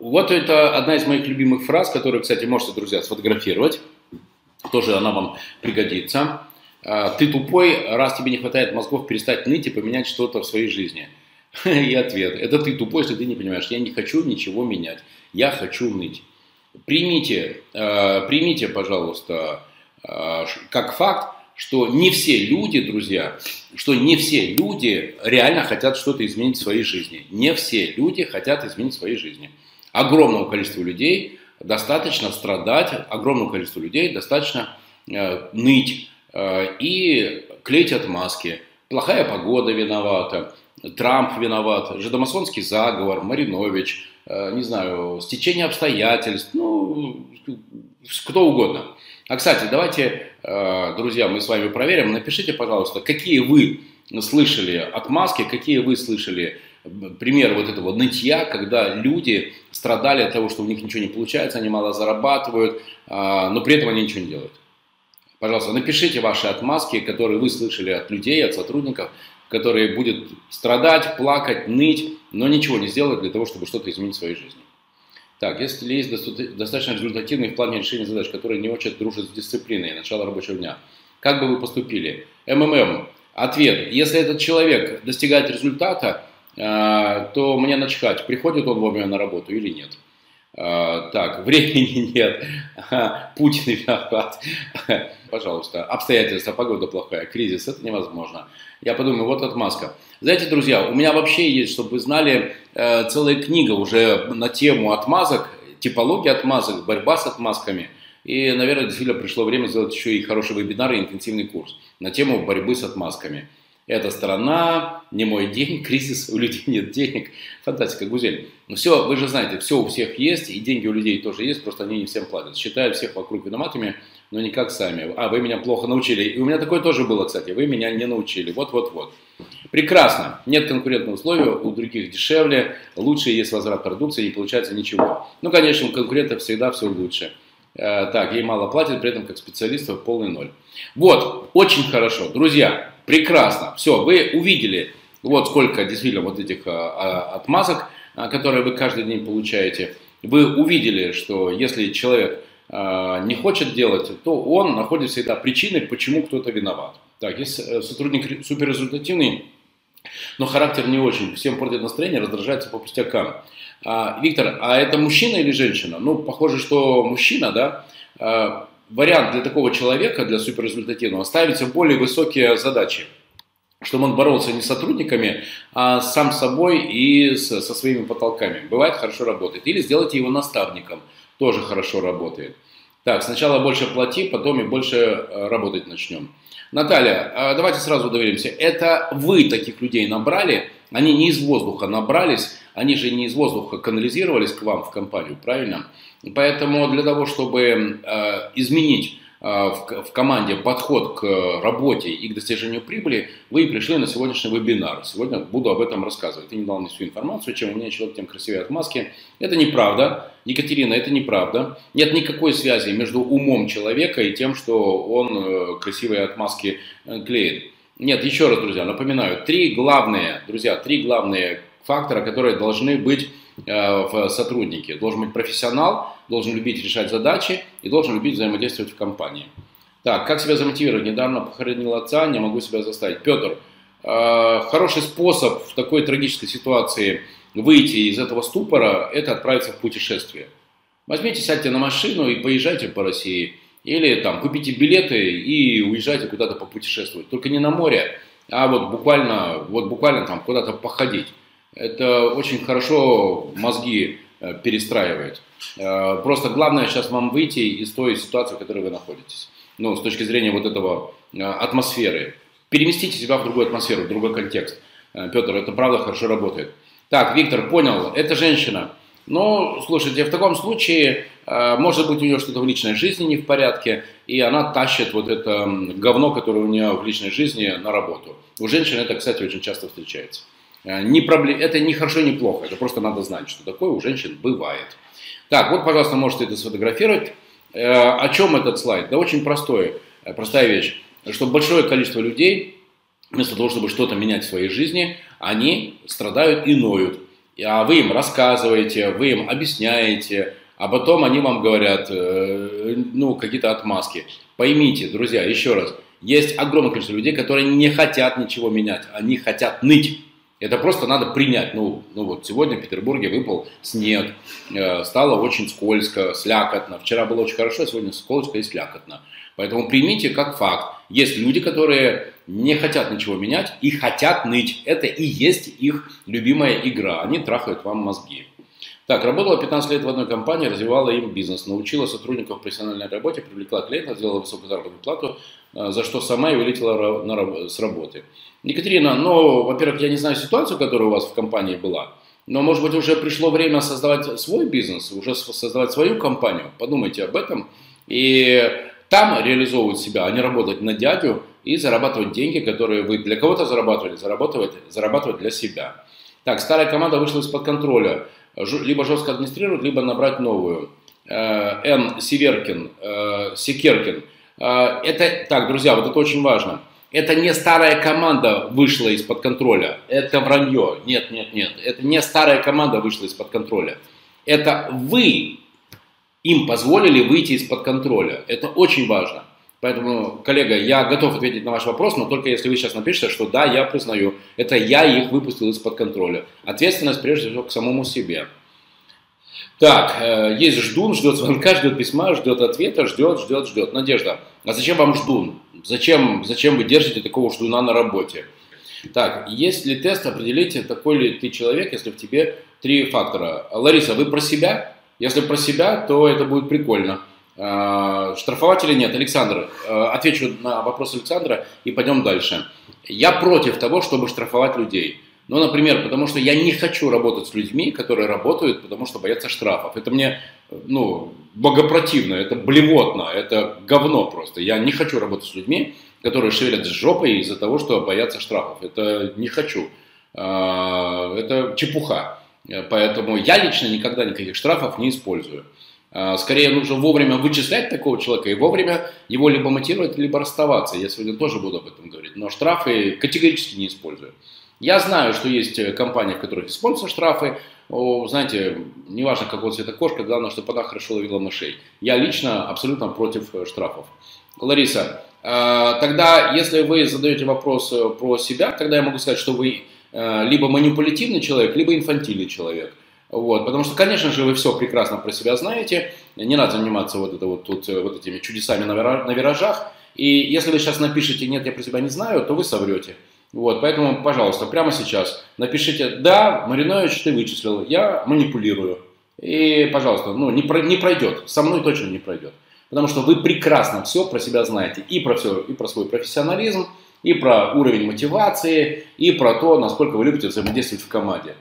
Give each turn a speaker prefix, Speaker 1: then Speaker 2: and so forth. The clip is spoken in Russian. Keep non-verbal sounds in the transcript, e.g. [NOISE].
Speaker 1: Вот это одна из моих любимых фраз, которую, кстати, можете, друзья, сфотографировать. Тоже она вам пригодится. А, Ты тупой, раз тебе не хватает мозгов перестать ныть и поменять что-то в своей жизни. [LAUGHS] И ответ. Это ты тупой, если ты не понимаешь. Я не хочу ничего менять. Я хочу ныть. Примите, а, примите, пожалуйста, а, как факт, что не все люди, друзья, что не все люди реально хотят что-то изменить в своей жизни. Не все люди хотят изменить в своей жизни. Огромному количеству людей достаточно страдать, огромному количеству людей достаточно э, ныть э, и клеить отмазки. Плохая погода виновата, Трамп виноват, жидомасонский заговор, Маринович, э, не знаю, стечение обстоятельств, ну, кто угодно. А, кстати, давайте, э, друзья, мы с вами проверим. Напишите, пожалуйста, какие вы слышали отмазки, какие вы слышали пример вот этого нытья, когда люди страдали от того, что у них ничего не получается, они мало зарабатывают, а, но при этом они ничего не делают. Пожалуйста, напишите ваши отмазки, которые вы слышали от людей, от сотрудников, которые будут страдать, плакать, ныть, но ничего не сделать для того, чтобы что-то изменить в своей жизни. Так, если есть достаточно результативный в плане решения задач, которые не очень дружат с дисциплиной, начала рабочего дня, как бы вы поступили? МММ. Ответ. Если этот человек достигает результата, то мне начхать, приходит он вовремя на работу или нет. А, так, [LAUGHS] времени нет, Путин виноват, пожалуйста, обстоятельства, погода плохая, кризис, это невозможно. Я подумаю, вот отмазка. Знаете, друзья, у меня вообще есть, чтобы вы знали, э, целая книга уже на тему отмазок, типология отмазок, борьба с отмазками. И, наверное, действительно пришло время сделать еще и хороший вебинар и интенсивный курс на тему борьбы с отмазками. Это страна, не мой день, [LAUGHS] кризис, у людей нет денег. Фантастика, Гузель. Ну все, вы же знаете, все у всех есть, и деньги у людей тоже есть, просто они не всем платят. Считают всех вокруг виноватыми, но никак сами. А, вы меня плохо научили. И у меня такое тоже было, кстати, вы меня не научили. Вот-вот-вот. Прекрасно. Нет конкурентного условия, у других дешевле, лучше есть возврат продукции, не получается ничего. Ну, конечно, у конкурентов всегда все лучше. Э, так, ей мало платят, при этом как специалистов полный ноль. Вот, очень хорошо. Друзья, Прекрасно. Все, вы увидели, вот сколько действительно вот этих а, а, отмазок, а, которые вы каждый день получаете. Вы увидели, что если человек не хочет делать, то он находит всегда причины, почему кто-то виноват. Так, если э, сотрудник суперрезультативный, но характер не очень, всем портит настроение, раздражается по пустякам. А, Виктор, а это мужчина или женщина? Ну, похоже, что мужчина, да? А, вариант для такого человека, для суперрезультативного, ставите более высокие задачи чтобы он боролся не с сотрудниками, а сам собой и с, со своими потолками. Бывает, хорошо работает. Или сделайте его наставником, тоже хорошо работает. Так, сначала больше плати, потом и больше э, работать начнем. Наталья, а давайте сразу доверимся. Это вы таких людей набрали, они не из воздуха набрались, они же не из воздуха канализировались к вам в компанию, правильно? Поэтому для того, чтобы э, изменить э, в, в команде подход к работе и к достижению прибыли, вы пришли на сегодняшний вебинар. Сегодня буду об этом рассказывать. Ты не дал мне всю информацию, чем у меня человек, тем красивее отмазки. Это неправда. Екатерина, это неправда. Нет никакой связи между умом человека и тем, что он э, красивые отмазки э, клеит. Нет, еще раз, друзья, напоминаю, три главные, друзья, три главные фактора, которые должны быть Э, в сотруднике. Должен быть профессионал, должен любить решать задачи и должен любить взаимодействовать в компании. Так, как себя замотивировать? Недавно похоронил отца, не могу себя заставить. Петр, э, хороший способ в такой трагической ситуации выйти из этого ступора – это отправиться в путешествие. Возьмите, сядьте на машину и поезжайте по России. Или там купите билеты и уезжайте куда-то попутешествовать. Только не на море, а вот буквально, вот буквально там куда-то походить. Это очень хорошо мозги э, перестраивает. Э, просто главное сейчас вам выйти из той ситуации, в которой вы находитесь. Ну, с точки зрения вот этого э, атмосферы. Переместите себя в другую атмосферу, в другой контекст. Петр, это правда хорошо работает. Так, Виктор, понял, это женщина. Ну, слушайте, в таком случае, может быть, у нее что-то в личной жизни не в порядке, и она тащит вот это говно, которое у нее в личной жизни, на работу. У женщин это, кстати, очень часто встречается. Э, не проблем... Это не хорошо, не плохо, это просто надо знать, что такое у женщин бывает. Так, вот, пожалуйста, можете это сфотографировать. Э, о чем этот слайд? Да очень простой, э, простая вещь, что большое количество людей, вместо того, чтобы что-то менять в своей жизни, они страдают и ноют. а вы им рассказываете, вы им объясняете, а потом они вам говорят, ну, какие-то отмазки. Поймите, друзья, еще раз, есть огромное количество людей, которые не хотят ничего менять, они хотят ныть. Это просто надо принять. Ну, ну вот сегодня в Петербурге выпал снег, э, стало очень скользко, слякотно. Вчера было очень хорошо, сегодня скользко и слякотно. Поэтому примите как факт. Есть люди, которые не хотят ничего менять и хотят ныть. Это и есть их любимая игра. Они трахают вам мозги. Так, работала 15 лет в одной компании, развивала им бизнес, научила сотрудников в профессиональной работе, привлекла клиентов, сделала высокую заработную плату, э, за что сама и вылетела на, с работы. Екатерина, ну, во-первых, я не знаю ситуацию, которая у вас в компании была, но, может быть, уже пришло время создавать свой бизнес, уже создавать свою компанию. Подумайте об этом. И там реализовывать себя, а не работать на дядю и зарабатывать деньги, которые вы для кого-то зарабатывали, зарабатывать, зарабатывать для себя. Так, старая команда вышла из-под контроля либо жестко администрировать, либо набрать новую. Э, Н. Северкин, э, Секеркин. Э, это, так, друзья, вот это очень важно. Это не старая команда вышла из-под контроля. Это вранье. Нет, нет, нет. Это не старая команда вышла из-под контроля. Это вы им позволили выйти из-под контроля. Это очень важно. Поэтому, коллега, я готов ответить на ваш вопрос, но только если вы сейчас напишете, что да, я признаю, это я их выпустил из-под контроля. Ответственность прежде всего к самому себе. Так, э, есть ждун, ждет звонка, ждет письма, ждет ответа, ждет, ждет, ждет. Надежда, а зачем вам ждун? Зачем, зачем вы держите такого ждуна на работе? Так, есть ли тест, определите, такой ли ты человек, если в тебе три фактора. Лариса, вы про себя? Если про себя, то это будет прикольно. Э, штрафовать или нет? Александр, э, отвечу на вопрос Александра и пойдем дальше. Я против того, чтобы штрафовать людей. Ну, например, потому что я не хочу работать с людьми, которые работают, потому что боятся штрафов. Это мне, ну, богопротивно, это блевотно, это говно просто. Я не хочу работать с людьми, которые шевелят с жопой из-за того, что боятся штрафов. Это не хочу. Э, это чепуха. Поэтому я лично никогда никаких штрафов не использую. А, скорее нужно вовремя вычислять такого человека и вовремя его либо мотивировать, либо расставаться. Я сегодня тоже буду об этом говорить. Но штрафы категорически не использую. Я знаю, что есть э, компании, в которых используются штрафы. О, знаете, неважно, какого цвета кошка, главное, чтобы она хорошо ловила мышей. Я лично абсолютно против э, штрафов. Лариса, а, тогда, если вы задаете вопрос э, про себя, тогда я могу сказать, что вы либо манипулятивный человек, либо инфантильный человек. Вот, потому что, конечно же, вы все прекрасно про себя знаете, не надо заниматься вот, это вот, тут, э, вот этими чудесами на, виражах, и если вы сейчас напишите «нет, я про себя не знаю», то вы соврете. Вот, поэтому, пожалуйста, прямо сейчас напишите «да, Маринович, ты вычислил, я манипулирую». И, пожалуйста, ну, не, про, не пройдет, со мной точно не пройдет. Потому что вы прекрасно все про себя знаете, и про все, и про свой профессионализм, и про уровень мотивации, и про то, насколько вы любите взаимодействовать в команде.